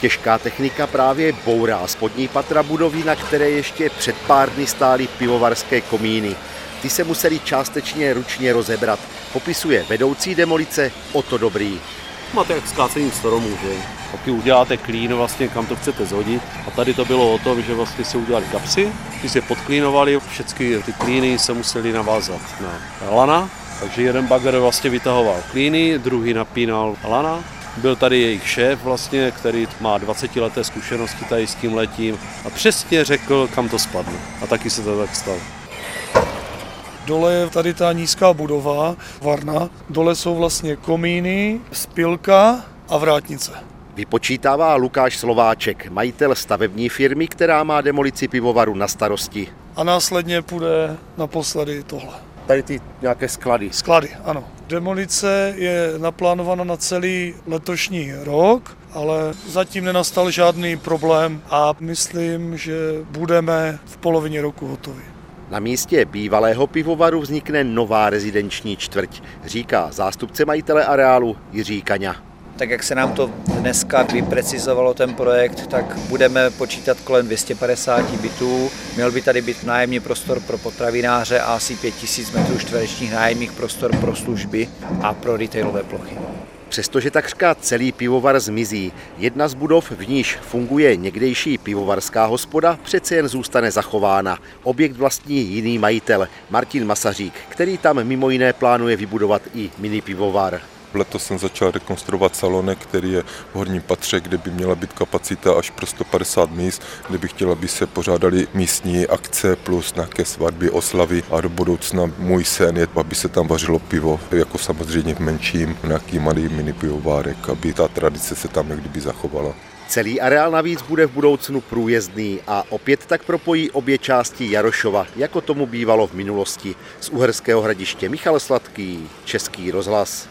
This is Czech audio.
Těžká technika právě bourá spodní patra budovy, na které ještě před pár dny stály pivovarské komíny. Ty se museli částečně ručně rozebrat, popisuje vedoucí demolice Oto Dobrý. Máte jak skácení stromů, že? Taky uděláte klín vlastně, kam to chcete zhodit. A tady to bylo o tom, že vlastně si udělali kapsy, ty se podklínovali, všechny ty klíny se museli navázat na lana, takže jeden bagger vlastně vytahoval klíny, druhý napínal lana. Byl tady jejich šéf vlastně, který má 20 leté zkušenosti tady s tím letím a přesně řekl, kam to spadne. A taky se to tak stalo. Dole je tady ta nízká budova, varna. Dole jsou vlastně komíny, spilka a vrátnice. Vypočítává Lukáš Slováček, majitel stavební firmy, která má demolici pivovaru na starosti. A následně půjde naposledy tohle. Tady ty nějaké sklady. Sklady, ano. Demolice je naplánována na celý letošní rok, ale zatím nenastal žádný problém a myslím, že budeme v polovině roku hotovi. Na místě bývalého pivovaru vznikne nová rezidenční čtvrť, říká zástupce majitele areálu Jiří Kaňa. Tak jak se nám to dneska vyprecizovalo ten projekt, tak budeme počítat kolem 250 bytů. Měl by tady být nájemní prostor pro potravináře a asi 5000 metrů čtverečních nájemních prostor pro služby a pro retailové plochy. Přestože takřka celý pivovar zmizí, jedna z budov, v níž funguje někdejší pivovarská hospoda, přece jen zůstane zachována. Objekt vlastní jiný majitel, Martin Masařík, který tam mimo jiné plánuje vybudovat i mini pivovar. Letos jsem začal rekonstruovat salonek, který je v horním patře, kde by měla být kapacita až pro 150 míst, kde bych chtěla, aby se pořádali místní akce plus nějaké svatby, oslavy a do budoucna můj sen je, aby se tam vařilo pivo, jako samozřejmě v menším, nějaký malý mini pivovárek, aby ta tradice se tam kdyby zachovala. Celý areál navíc bude v budoucnu průjezdný a opět tak propojí obě části Jarošova, jako tomu bývalo v minulosti. Z Uherského hradiště Michal Sladký, Český rozhlas.